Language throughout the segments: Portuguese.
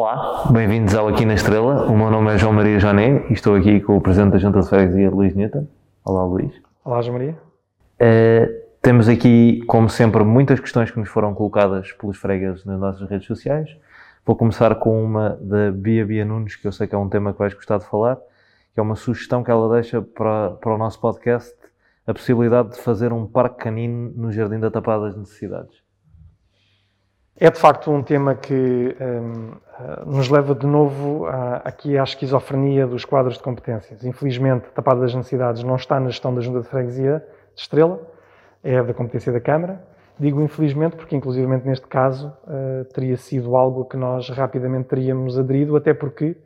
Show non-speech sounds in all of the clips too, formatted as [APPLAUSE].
Olá, bem-vindos ao Aqui na Estrela. O meu nome é João Maria Joné e estou aqui com o Presidente da Junta de Freguesia, Luís Newton. Olá, Luís. Olá, João Maria. Uh, temos aqui, como sempre, muitas questões que nos foram colocadas pelos fregueses nas nossas redes sociais. Vou começar com uma da Bia Bia Nunes, que eu sei que é um tema que vais gostar de falar, que é uma sugestão que ela deixa para, para o nosso podcast, a possibilidade de fazer um parque canino no Jardim da Tapada das Necessidades. É de facto um tema que um, eh, nos leva de novo a, aqui à esquizofrenia dos quadros de competências. Infelizmente, Tapada das Necessidades não está na gestão da Junta de Freguesia de Estrela, é da competência da Câmara. Digo infelizmente porque, inclusivamente neste caso, uh, teria sido algo que nós rapidamente teríamos aderido, até porque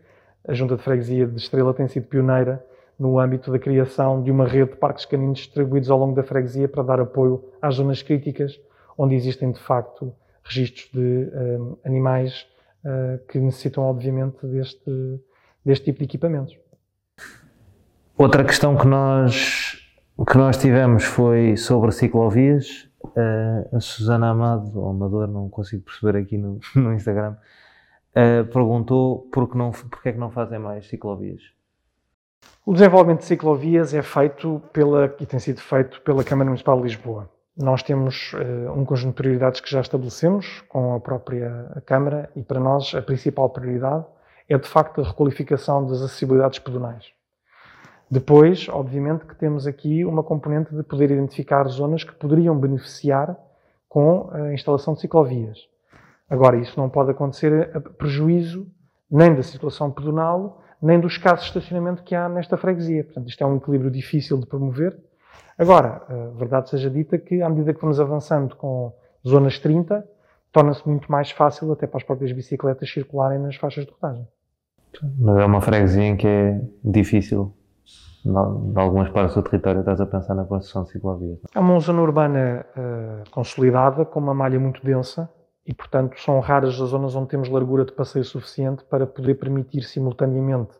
a Junta de Freguesia de Estrela tem sido pioneira no âmbito da criação de uma rede de parques caninos distribuídos ao longo da freguesia para dar apoio às zonas críticas, onde existem de facto registros de um, animais uh, que necessitam, obviamente, deste, deste tipo de equipamentos. Outra questão que nós, que nós tivemos foi sobre ciclovias. Uh, a Susana Amado, ou Amador, não consigo perceber aqui no, [LAUGHS] no Instagram, uh, perguntou por que, não, porque é que não fazem mais ciclovias. O desenvolvimento de ciclovias é feito pela, e tem sido feito pela Câmara Municipal de Lisboa. Nós temos uh, um conjunto de prioridades que já estabelecemos com a própria Câmara e para nós a principal prioridade é de facto a requalificação das acessibilidades pedonais. Depois, obviamente, que temos aqui uma componente de poder identificar zonas que poderiam beneficiar com a instalação de ciclovias. Agora, isso não pode acontecer a prejuízo nem da circulação pedonal, nem do escasso estacionamento que há nesta freguesia. Portanto, isto é um equilíbrio difícil de promover Agora, verdade seja dita que, à medida que vamos avançando com zonas 30, torna-se muito mais fácil até para as próprias bicicletas circularem nas faixas de rodagem. Mas é uma freguesia em que é difícil, de algumas partes do território, estás a pensar na construção de ciclovias. É uma zona urbana uh, consolidada, com uma malha muito densa, e, portanto, são raras as zonas onde temos largura de passeio suficiente para poder permitir simultaneamente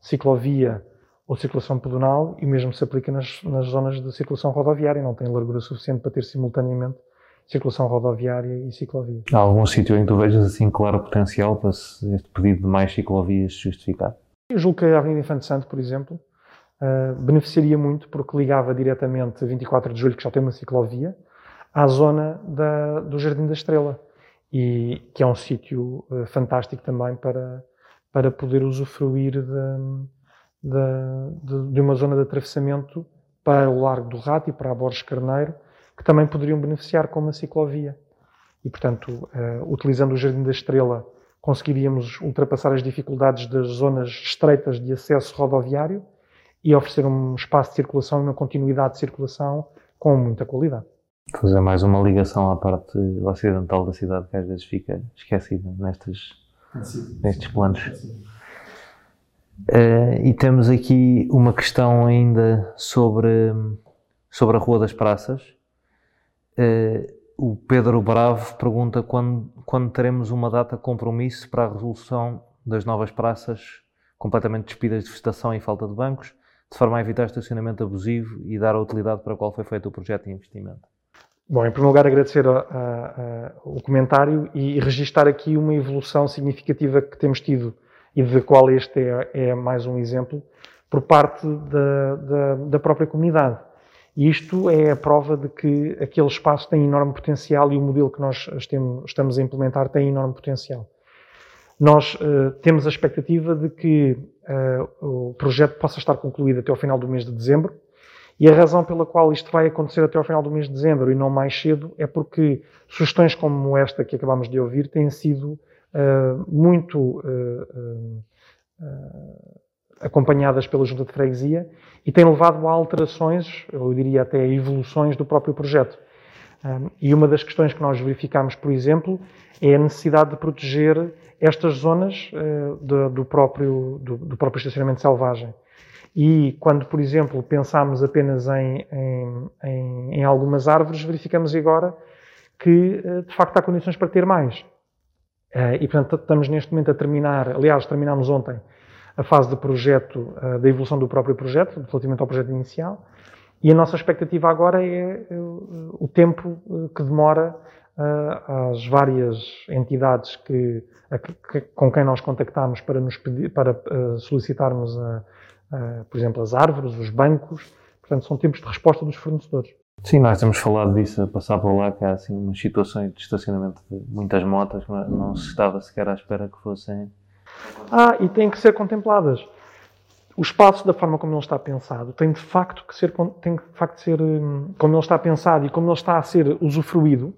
ciclovia ou circulação pedonal e mesmo se aplica nas, nas zonas de circulação rodoviária, não tem largura suficiente para ter simultaneamente circulação rodoviária e ciclovia. Há algum sítio em que tu vejas assim claro potencial para este pedido de mais ciclovias justificar? Eu julgo que a Avenida Infante Santo, por exemplo, uh, beneficiaria muito porque ligava diretamente 24 de julho, que já tem uma ciclovia, à zona da, do Jardim da Estrela, e que é um sítio uh, fantástico também para, para poder usufruir de, de, de, uma zona de atravessamento para o Largo do Rato e para a Borges Carneiro, que também poderiam beneficiar com uma ciclovia. E, portanto, uh, utilizando o Jardim da Estrela, conseguiríamos ultrapassar as dificuldades das zonas estreitas de acesso rodoviário e oferecer um espaço de circulação e uma continuidade de circulação com muita qualidade. Fazer mais uma ligação à parte ocidental da cidade que às vezes fica esquecida nestes, nestes planos. Uh, e temos aqui uma questão ainda sobre, sobre a Rua das Praças. Uh, o Pedro Bravo pergunta quando, quando teremos uma data compromisso para a resolução das novas praças completamente despidas de vegetação e falta de bancos, de forma a evitar estacionamento abusivo e dar a utilidade para a qual foi feito o projeto de investimento. Bom, em primeiro lugar, agradecer a, a, a, o comentário e registar aqui uma evolução significativa que temos tido e de qual este é, é mais um exemplo, por parte da, da, da, própria comunidade. E isto é a prova de que aquele espaço tem enorme potencial e o modelo que nós estamos a implementar tem enorme potencial. Nós uh, temos a expectativa de que uh, o projeto possa estar concluído até ao final do mês de dezembro, e a razão pela qual isto vai acontecer até ao final do mês de dezembro e não mais cedo é porque sugestões como esta que acabamos de ouvir têm sido muito uh, acompanhadas pela Junta de Freguesia e tem levado a alterações, eu diria até a evoluções do próprio projeto. E uma das questões que nós verificamos, por exemplo, é a necessidade de proteger estas zonas do, próprio, do, próprio estacionamento selvagem. E quando, por exemplo, pensamos apenas em, em, em, algumas árvores, verificamos agora que, de facto, há condições para ter mais. Uh, e, portanto, estamos neste momento a terminar, aliás, terminámos ontem a fase de projeto, uh, da evolução do próprio projeto, relativamente ao projeto inicial, e a nossa expectativa agora é uh, o tempo que demora às várias entidades que, que, com quem nós contactamos para, nos pedir, para solicitarmos, a, a, por exemplo, as árvores, os bancos. Portanto, são tempos de resposta dos fornecedores. Sim, nós temos falado disso a passar por lá, que há assim umas situações de estacionamento de muitas motas, mas não se estava sequer à espera que fossem. Ah, e têm que ser contempladas. O espaço, da forma como ele está pensado, tem de facto que ser, tem de facto ser, hum, como ele está pensado e como ele está a ser usufruído,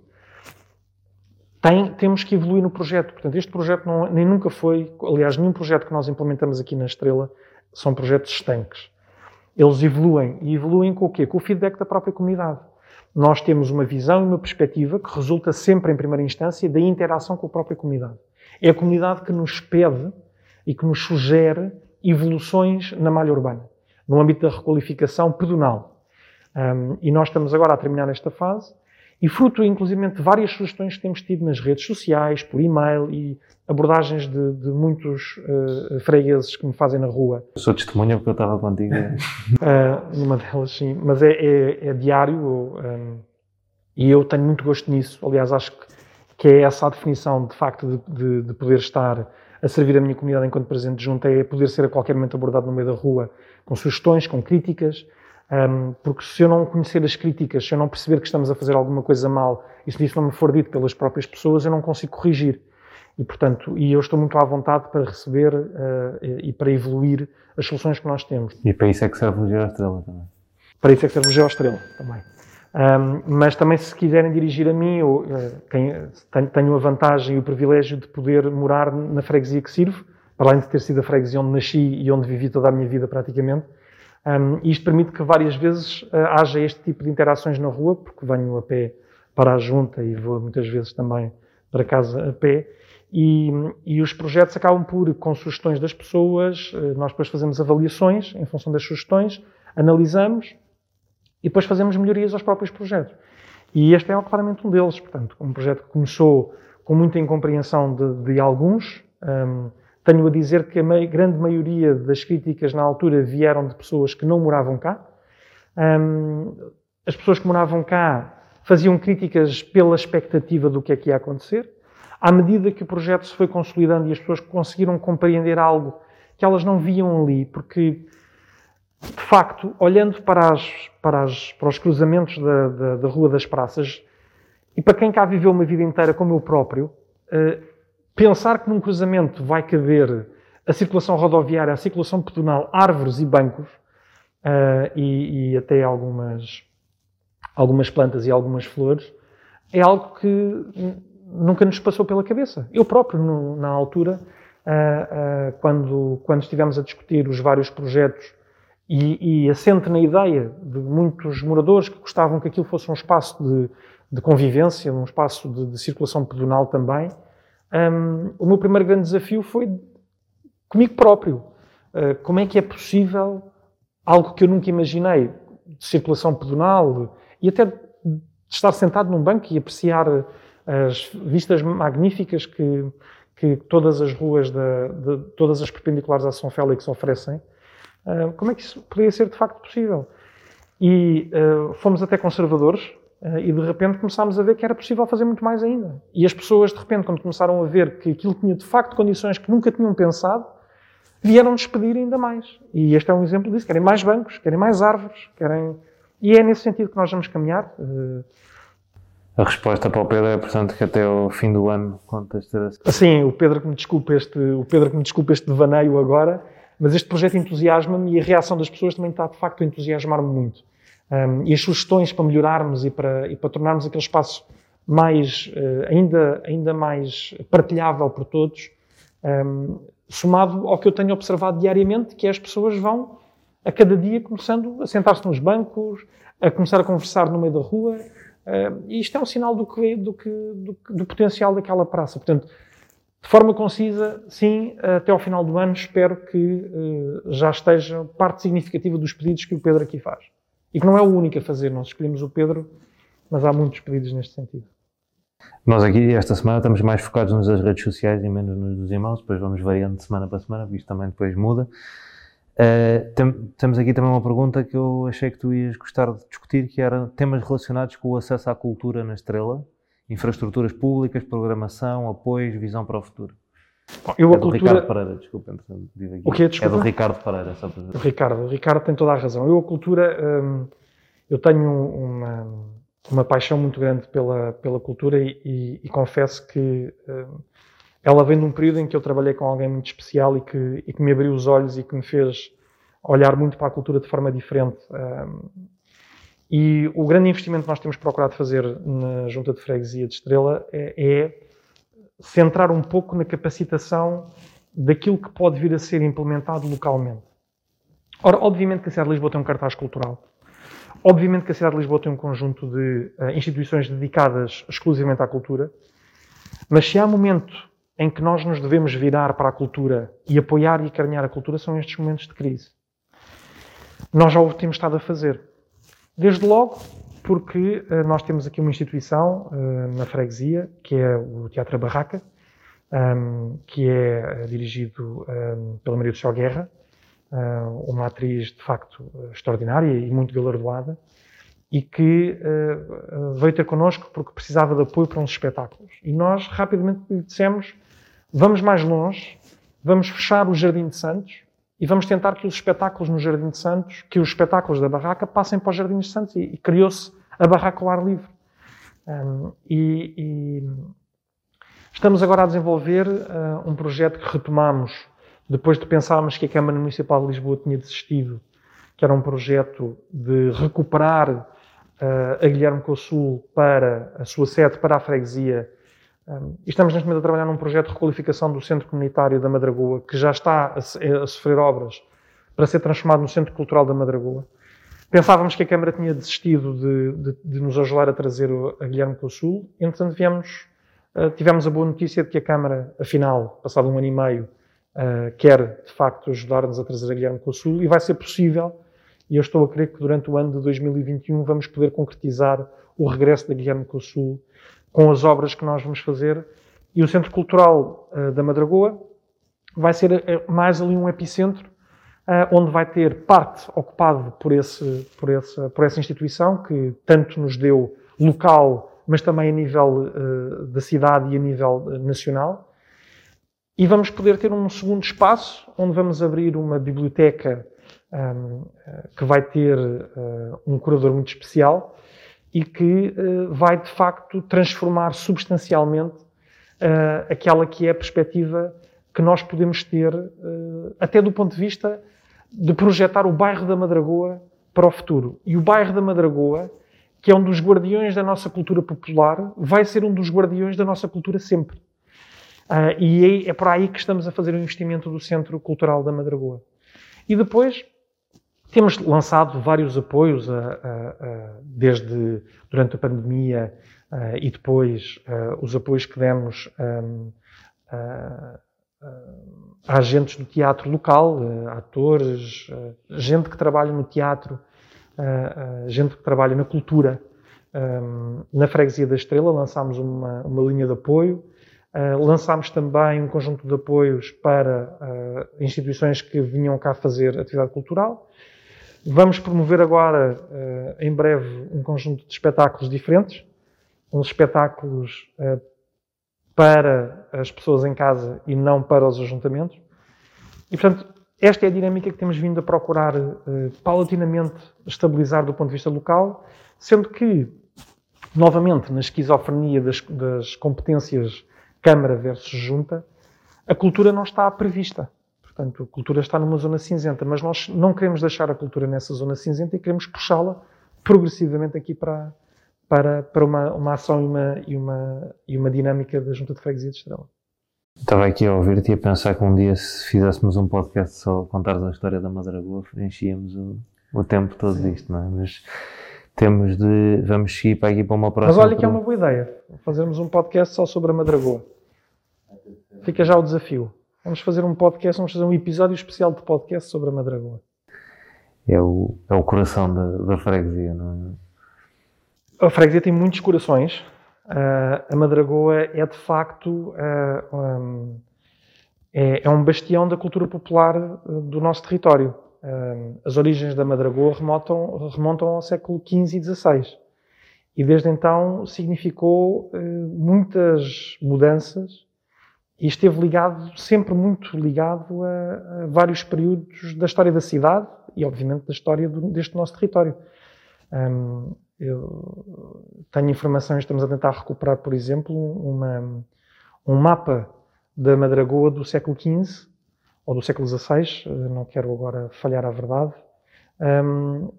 tem, temos que evoluir no projeto. Portanto, este projeto não, nem nunca foi, aliás, nenhum projeto que nós implementamos aqui na Estrela são projetos estanques eles evoluem. E evoluem com o quê? Com o feedback da própria comunidade. Nós temos uma visão e uma perspectiva que resulta sempre, em primeira instância, da interação com a própria comunidade. É a comunidade que nos pede e que nos sugere evoluções na malha urbana, no âmbito da requalificação pedonal. Um, e nós estamos agora a terminar esta fase e fruto, inclusive, de várias sugestões que temos tido nas redes sociais, por e-mail e abordagens de, de muitos uh, fregueses que me fazem na rua. Eu sou testemunha porque eu estava contigo. uh, [LAUGHS] numa delas, sim. Mas é, é, é diário um, e eu tenho muito gosto nisso. Aliás, acho que, que é essa a definição, de facto, de, de, de, poder estar a servir a minha comunidade enquanto presente junto, é poder ser a qualquer momento abordado no meio da rua com sugestões, com críticas, porque se eu não conhecer as críticas, se eu não perceber que estamos a fazer alguma coisa mal, e se isso não me for dito pelas próprias pessoas, eu não consigo corrigir. E, portanto, e eu estou muito à vontade para receber uh, e para evoluir as soluções que nós temos. E para isso é que serve o Geoestrela também. Para isso é que serve o Geoestrela também. Um, mas também, se quiserem dirigir a mim, eu uh, tenho, tenho a vantagem e o privilégio de poder morar na freguesia que sirvo, para além de ter sido a freguesia onde nasci e onde vivi toda a minha vida praticamente. Um, isto permite que várias vezes uh, haja este tipo de interações na rua, porque venho a pé para a junta e vou muitas vezes também para casa a pé. E, e os projetos acabam por, com sugestões das pessoas, uh, nós depois fazemos avaliações em função das sugestões, analisamos e depois fazemos melhorias aos próprios projetos. E este é claramente um deles, portanto, um projeto que começou com muita incompreensão de, de alguns. Um, tenho a dizer que a grande maioria das críticas na altura vieram de pessoas que não moravam cá. Um, as pessoas que moravam cá faziam críticas pela expectativa do que é que ia acontecer. À medida que o projeto se foi consolidando e as pessoas conseguiram compreender algo que elas não viam ali, porque, de facto, olhando para, as, para, as, para os cruzamentos da, da, da, Rua das Praças, e para quem cá viveu uma vida inteira como eu próprio, uh, Pensar que num cruzamento vai caber a circulação rodoviária, a circulação pedonal, árvores e bancos, uh, e, e, até algumas, algumas plantas e algumas flores, é algo que nunca nos passou pela cabeça. Eu próprio, no, na altura, uh, uh, quando, quando estivemos a discutir os vários projetos e, e assente na ideia de muitos moradores que gostavam que aquilo fosse um espaço de, de convivência, um espaço de, de circulação pedonal também, um, o meu primeiro grande desafio foi comigo próprio. Uh, como é que é possível algo que eu nunca imaginei, de circulação pedonal, e até de estar sentado num banco e apreciar as vistas magníficas que, que todas as ruas, de, de, todas as perpendiculares a São Félix oferecem, uh, como é que isso poderia ser de facto possível? E uh, fomos até conservadores, e de repente começámos a ver que era possível fazer muito mais ainda. E as pessoas, de repente, quando começaram a ver que aquilo tinha de facto condições que nunca tinham pensado, vieram-nos pedir ainda mais. E este é um exemplo disso. Querem mais bancos, querem mais árvores, querem. E é nesse sentido que nós vamos caminhar. Eh, a resposta para o Pedro é, portanto, que até ao fim do ano contas ter assim. Sim, o Pedro que me desculpe este, o Pedro que me desculpe este devaneio agora, mas este projeto entusiasma-me e a reação das pessoas também está, de facto, a entusiasmar-me muito. Um, e as sugestões para melhorarmos e para, e para tornarmos aquele espaço mais, uh, ainda, ainda mais partilhável por todos, um, somado ao que eu tenho observado diariamente, que é as pessoas vão a cada dia começando a sentar-se nos bancos, a começar a conversar no meio da rua, uh, e isto é um sinal do, que, do, que, do, do potencial daquela praça. Portanto, de forma concisa, sim, até ao final do ano espero que uh, já esteja parte significativa dos pedidos que o Pedro aqui faz. E que não é o único a fazer. Nós escolhemos o Pedro, mas há muitos pedidos neste sentido. Nós aqui, esta semana, estamos mais focados nas redes sociais e menos nos e-mails, depois vamos variando de semana para semana, porque isto também depois muda. Uh, tem, temos aqui também uma pergunta que eu achei que tu ias gostar de discutir, que era temas relacionados com o acesso à cultura na Estrela infraestruturas públicas, programação, apoios, visão para o futuro. Bom, eu é a do cultura... Ricardo Pereira, desculpa, entretanto, aqui. O quê? Desculpa? É do Ricardo Pereira, só para O Ricardo, o Ricardo tem toda a razão. Eu a cultura, hum, eu tenho uma, uma paixão muito grande pela, pela cultura e, e- e confesso que hum, ela vem de um período em que eu trabalhei com alguém muito especial e que, e que me abriu os olhos e que me fez olhar muito para a cultura de forma diferente. Hum, e o grande investimento que nós temos procurado fazer na Junta de Freguesia de Estrela é, é centrar um pouco na capacitação daquilo que pode vir a ser implementado localmente. Ora, obviamente que a cidade de Lisboa tem um cartaz cultural. Obviamente que a cidade de Lisboa tem um conjunto de eh, instituições dedicadas exclusivamente à cultura. Mas se há momento em que nós nos devemos virar para a cultura e apoiar e acarinhar a cultura, são estes momentos de crise. Nós já o temos estado a fazer. Desde logo, porque eh, nós temos aqui uma instituição eh, na freguesia, que é o Teatro Barraca, ehm, que é eh, dirigido ehm, pela Maria do Céu Guerra, ah, uma atriz de facto extraordinária e muito galardoada, e que veio ter connosco porque precisava de apoio para uns espetáculos. E nós rapidamente lhe dissemos: vamos mais longe, vamos fechar o Jardim de Santos e vamos tentar que os espetáculos no Jardim de Santos, que os espetáculos da barraca passem para os Jardins de Santos. E, e criou-se a barraca ao ar livre. Um, e, e estamos agora a desenvolver ah, um projeto que retomamos depois de pensarmos que a Câmara Municipal de Lisboa tinha desistido, que era um projeto de recuperar eh, a Guilherme Sul para a sua sede, para a freguesia. Estamos neste momento a trabalhar num projeto de requalificação do Centro Comunitário da Madragoa, que já está a, sofrer obras para ser transformado no Centro Cultural da Madragoa. Pensávamos que a Câmara tinha desistido de, de- de nos ajudar a trazer o- a Guilherme Sul. Entretanto, viemos, eh, tivemos a boa notícia de que a Câmara, afinal, passado um ano e meio, Uh, quer de facto ajudar-nos a trazer a Guilherme Sul e vai ser possível, e eu estou a crer que durante o ano de 2021 vamos poder concretizar o regresso da Guilherme Sul com as obras que nós vamos fazer. E o Centro Cultural uh, da Madragoa vai ser uh, mais ali um epicentro, uh, onde vai ter parte ocupado por, esse, por, essa, por essa instituição que tanto nos deu local, mas também a nível uh, da cidade e a nível nacional. E vamos poder ter um segundo espaço onde vamos abrir uma biblioteca um, que vai ter um curador muito especial e que uh, vai de facto transformar substancialmente uh, aquela que é a perspectiva que nós podemos ter, até do ponto de vista de projetar o bairro da Madragoa para o futuro. E o bairro da Madragoa, que é um dos guardiões da nossa cultura popular, vai ser um dos guardiões da nossa cultura sempre. Uh, e é, é por aí que estamos a fazer o investimento do Centro Cultural da Madragoa. E depois temos lançado vários apoios, a, a, a, desde durante a pandemia e depois os apoios que demos um, a agentes do teatro local, atores, gente que trabalha no teatro, gente que trabalha na cultura. Um, na Freguesia da Estrela lançámos uma, uma linha de apoio. Uh, lançámos também um conjunto de apoios para uh, instituições que vinham cá fazer atividade cultural. Vamos promover agora, uh, em breve, um conjunto de espetáculos diferentes, uns espetáculos para as pessoas em casa e não para os ajuntamentos. E, portanto, esta é a dinâmica que temos vindo a procurar paulatinamente estabilizar do ponto de vista local, sendo que, novamente, na esquizofrenia das, das competências Câmara versus Junta, a cultura não está prevista. Portanto, a cultura está numa zona cinzenta, mas nós não queremos deixar a cultura nessa zona cinzenta e queremos puxá-la progressivamente aqui para, para, para uma, uma ação e uma, e, uma, e uma dinâmica da Junta de Freguesia de Estrela. Estava aqui a ouvir-te e a pensar que um dia se fizéssemos um podcast só a contar a história da Madragoa, enchíamos o, o tempo todo disto, não é? Mas temos de. Vamos seguir para aqui para uma próxima. Mas olha que é uma boa ideia. Fazermos um podcast só sobre a Madragoa. Fica já o desafio. Vamos fazer um podcast, vamos fazer um episódio especial de podcast sobre a Madragoa. É o, é o coração da, da freguesia, não é? A freguesia tem muitos corações. Uh, a Madragoa é de facto uh, um, é, é, um bastião da cultura popular uh, do nosso território. as origens da Madragoa remontam, remontam ao século XV e XVI. E desde então significou uh, muitas mudanças e esteve ligado, sempre muito ligado a, a, vários períodos da história da cidade e, obviamente, da história do, deste nosso território. Um, eu tenho informações, estamos a tentar recuperar, por exemplo, uma, um mapa da Madragoa do século XV ou do século XVI, não quero agora falhar a verdade, um,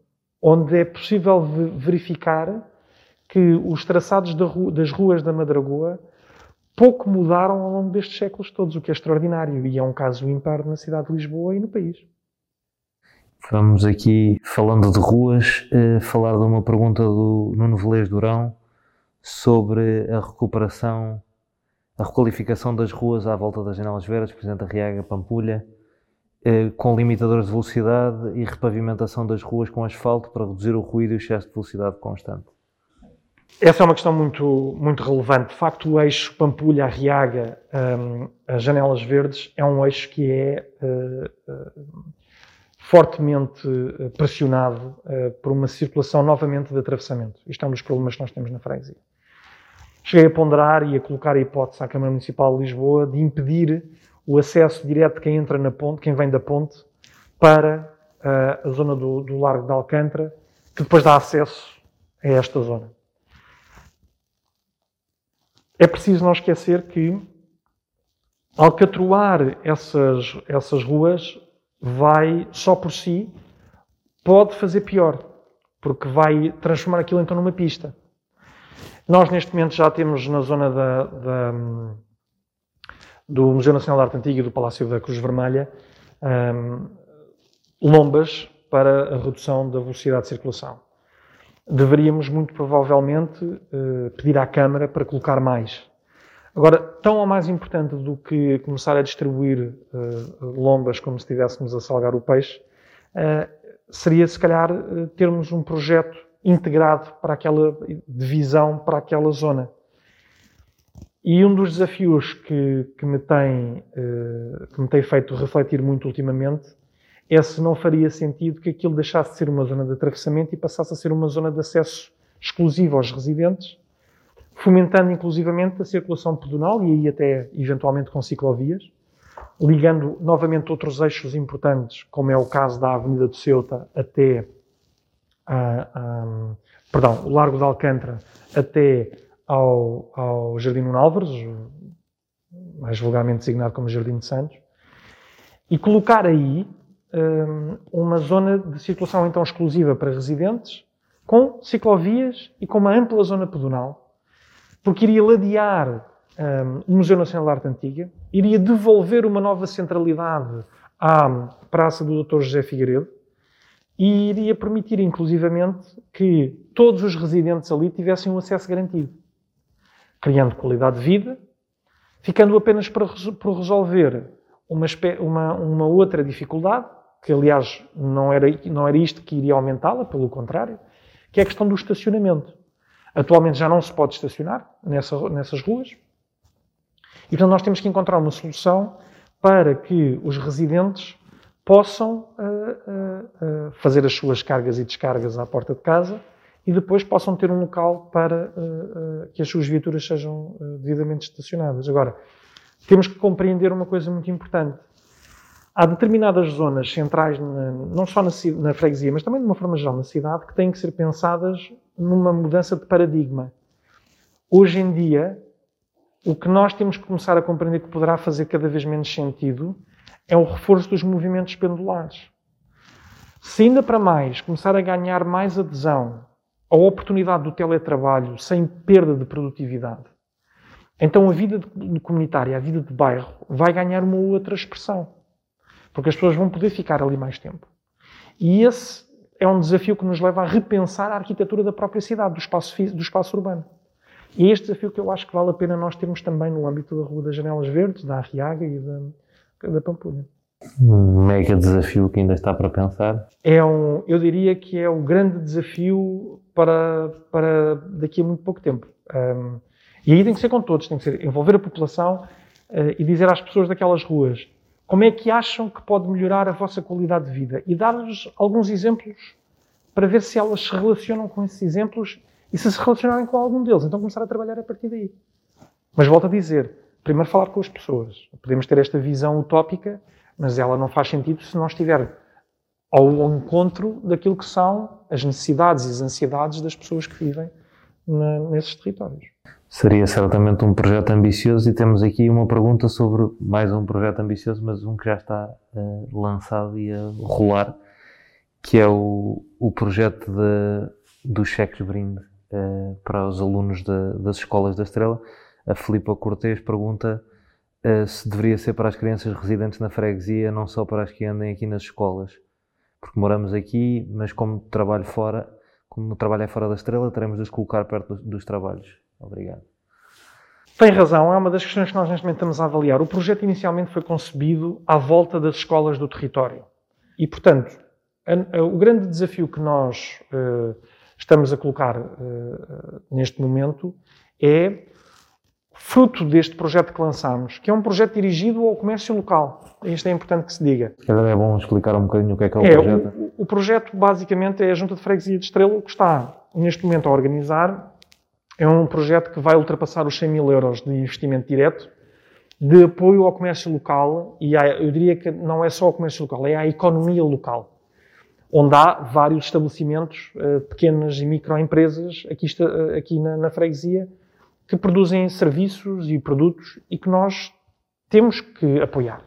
onde é possível verificar que os traçados das ruas da Madragoa pouco mudaram ao longo destes séculos todos, o que é extraordinário e é um caso ímpar na cidade de Lisboa e no país. Vamos aqui, falando de ruas, eh, falar de uma pergunta do Nuno Velez Durão sobre a recuperação, a requalificação das ruas à volta das Janelas Verdes, Presidente Riaga, Pampulha, eh, com limitadores de velocidade e repavimentação das ruas com asfalto para reduzir o ruído e o excesso de velocidade constante. Essa é uma questão muito, muito relevante. De facto, o eixo Pampulha-Arriaga, um, as Janelas Verdes, é um eixo que é uh, uh, fortemente uh, pressionado por uma circulação novamente de atravessamento. Isto é um dos problemas que nós temos na freguesia. Cheguei a ponderar e a colocar a hipótese à Câmara Municipal de Lisboa de impedir o acesso direto de quem entra na ponte, quem vem da ponte, para a zona do, do Largo de Alcântara, que depois dá acesso a esta zona. É preciso não esquecer que alcatroar essas, essas ruas vai, só por si, pode fazer pior, porque vai transformar aquilo então numa pista. Nós, neste momento, já temos na zona da, da, do Museu Nacional de Arte Antiga e do Palácio da Cruz Vermelha um, lombas para a redução da velocidade de circulação deveríamos muito provavelmente uh, pedir à Câmara para colocar mais. Agora, tão ou mais importante do que começar a distribuir uh, lombas como se estivéssemos a salgar o peixe, uh, seria se calhar termos um projeto integrado para aquela divisão, para aquela zona. E um dos desafios que, que, me, tem, que me tem feito refletir muito ultimamente esse não faria sentido que aquilo deixasse de ser uma zona de atravessamento e passasse a ser uma zona de acesso exclusivo aos residentes, fomentando inclusivamente a circulação pedonal e aí até eventualmente com ciclovias, ligando novamente outros eixos importantes, como é o caso da Avenida de Ceuta até a, perdão, o Largo de Alcântara até ao, ao Jardim Nuno Álvares, mais vulgarmente designado como Jardim de Santos, e colocar aí uma zona de circulação então exclusiva para residentes, com ciclovias e com uma ampla zona pedonal, porque iria ladear um, o Museu Nacional de Arte Antiga, iria devolver uma nova centralidade à Praça do Dr. José Figueiredo e iria permitir, inclusivamente, que todos os residentes ali tivessem um acesso garantido, criando qualidade de vida, ficando apenas por resolver uma, uma, uma outra dificuldade, que aliás não era, não era isto que iria aumentá-la, pelo contrário, que é a questão do estacionamento. Atualmente já não se pode estacionar nessa, nessas ruas. E portanto nós temos que encontrar uma solução para que os residentes possam uh, uh, uh, fazer as suas cargas e descargas à porta de casa e depois possam ter um local para que as suas viaturas sejam devidamente estacionadas. Agora, temos que compreender uma coisa muito importante há determinadas zonas centrais, não só na, na, freguesia, mas também de uma forma geral na cidade, que têm que ser pensadas numa mudança de paradigma. Hoje em dia, o que nós temos que começar a compreender que poderá fazer cada vez menos sentido é o reforço dos movimentos pendulares. Se ainda para mais começar a ganhar mais adesão à oportunidade do teletrabalho sem perda de produtividade, então a vida comunitária, a vida de bairro, vai ganhar uma outra expressão. Porque as pessoas vão poder ficar ali mais tempo. E esse é um desafio que nos leva a repensar a arquitetura da própria cidade, do espaço, do espaço urbano. E é este desafio que eu acho que vale a pena nós termos também no âmbito da Rua das Janelas Verdes, da Arriaga e da, da Pampulha. Um mega desafio que ainda está para pensar. É um, eu diria que é o um grande desafio para, para daqui a muito pouco tempo. Um, e aí tem que ser com todos, tem que ser envolver a população uh, e dizer às pessoas daquelas ruas como é que acham que pode melhorar a vossa qualidade de vida? E dar-lhes alguns exemplos para ver se elas se relacionam com esses exemplos E se se relacionarem com algum deles, então começar a trabalhar a partir daí. Mas volto a dizer, primeiro falar com as pessoas. Podemos ter esta visão utópica, mas ela não faz sentido se não estiver ao encontro daquilo que são as necessidades e as ansiedades das pessoas que vivem na, nesses territórios. Seria certamente um projeto ambicioso e temos aqui uma pergunta sobre mais um projeto ambicioso, mas um que já está uh, lançado e a rolar, que é o, o projeto de, do cheques brinde uh, para os alunos de, das escolas da Estrela. A Filipa Cortês pergunta uh, se deveria ser para as crianças residentes na freguesia, não só para as que andem aqui nas escolas. Porque moramos aqui, mas como trabalho fora, como o trabalho é fora da Estrela, teremos de os colocar perto dos, dos trabalhos. Obrigado. Tem razão, é uma das questões que nós neste momento estamos a avaliar. O projeto inicialmente foi concebido à volta das escolas do território. E, portanto, a, a, o grande desafio que nós uh, estamos a colocar uh, neste momento é fruto deste projeto que lançámos, que é um projeto dirigido ao comércio local. Isto é importante que se diga. É bom explicar um bocadinho o que é que é o é, projeto. O, o projeto, basicamente, é a Junta de Freguesia de Estrela que está, neste momento, a organizar é um projeto que vai ultrapassar os 100 mil euros de investimento direto, de apoio ao comércio local, e há, eu diria que não é só o comércio local, é a economia local, onde há vários estabelecimentos, eh, pequenas e microempresas, aqui, eh, aqui na, na freguesia, que produzem serviços e produtos e que nós temos que apoiar.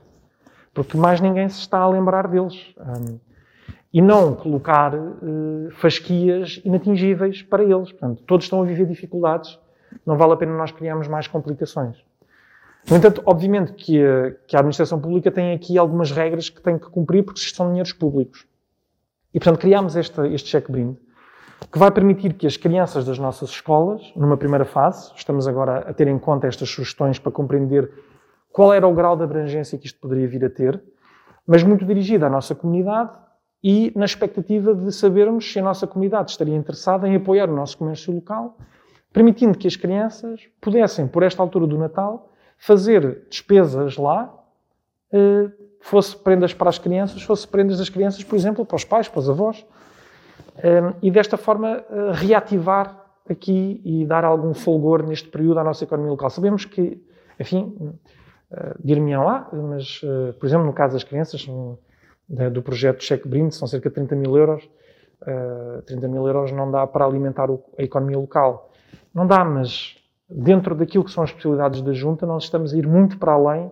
Porque mais ninguém se está a lembrar deles e não colocar uh, fasquias inatingíveis para eles. Portanto, todos estão a viver dificuldades, não vale a pena nós criarmos mais complicações. No entanto, obviamente que a, que a administração pública tem aqui algumas regras que tem que cumprir porque são dinheiros públicos. E, portanto, criámos este, este cheque-brinde que vai permitir que as crianças das nossas escolas, numa primeira fase, estamos agora a ter em conta estas sugestões para compreender qual era o grau de abrangência que isto poderia vir a ter, mas muito dirigida à nossa comunidade, e na expectativa de sabermos se a nossa comunidade estaria interessada em apoiar o nosso comércio local, permitindo que as crianças pudessem, por esta altura do Natal, fazer despesas lá, eh, fosse prendas para as crianças, fosse prendas das crianças, por exemplo, para os pais, para os avós, e desta forma eh, reativar aqui e dar algum folgor neste período à nossa economia local. Sabemos que, enfim, dir-me-ão lá, mas, por exemplo, no caso das crianças, do projeto Cheque Brinde, são cerca de 30 mil euros. Uh, eh, 30 mil euros não dá para alimentar a economia local. Não dá, mas dentro daquilo que são as possibilidades da junta, nós estamos a ir muito para além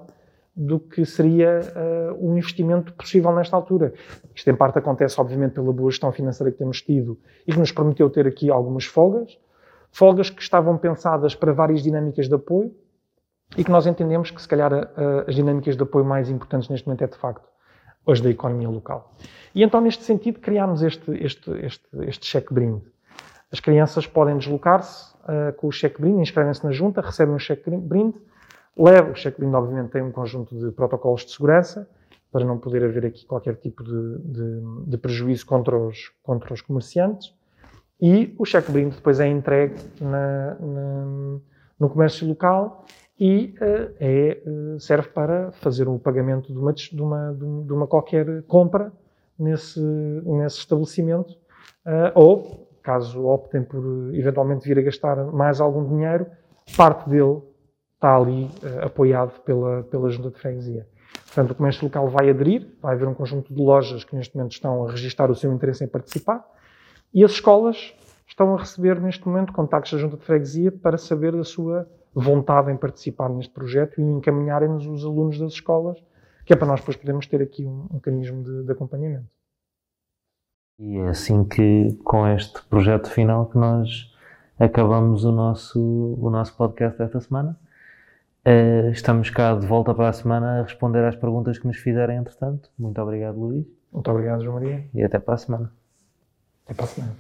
do que seria uh, investimento possível nesta altura. Isto, em parte, acontece, obviamente, pela boa gestão financeira que temos tido e que nos permitiu ter aqui algumas folgas, folgas que estavam pensadas para várias dinâmicas de apoio e que nós entendemos que, se calhar, uh, as dinâmicas de apoio mais importantes neste momento é, de facto, hoje da economia local. E então, neste sentido, criámos este, este, este, este cheque-brinde. As crianças podem deslocar-se uh, com o cheque-brinde, inscrevem-se na junta, recebem um cheque-brinde, levam, o cheque-brinde obviamente tem um conjunto de protocolos de segurança, para não poder haver aqui qualquer tipo de, de, de prejuízo contra os, contra os comerciantes, e o cheque-brinde depois é entregue na, na, no comércio local e uh, é, uh, serve para fazer o pagamento de uma, de uma, de uma qualquer compra nesse, nesse estabelecimento, uh, ou, caso optem por eventualmente vir a gastar mais algum dinheiro, parte dele está ali apoiado pela, pela junta de freguesia. Portanto, o comércio local vai aderir, vai haver um conjunto de lojas que neste momento estão a registrar o seu interesse em participar, e as escolas estão a receber neste momento contactos da junta de freguesia para saber da sua vontade em participar neste projeto e encaminharem-nos os alunos das escolas, que é para nós depois podermos ter aqui um, mecanismo de, de acompanhamento. E é assim que, com este projeto final, que nós acabamos o nosso, o nosso podcast desta semana. Uh, estamos cá de volta para a semana a responder às perguntas que nos fizerem, entretanto. Muito obrigado, Luís. Muito obrigado, João Maria. E até para a semana. Até para a semana.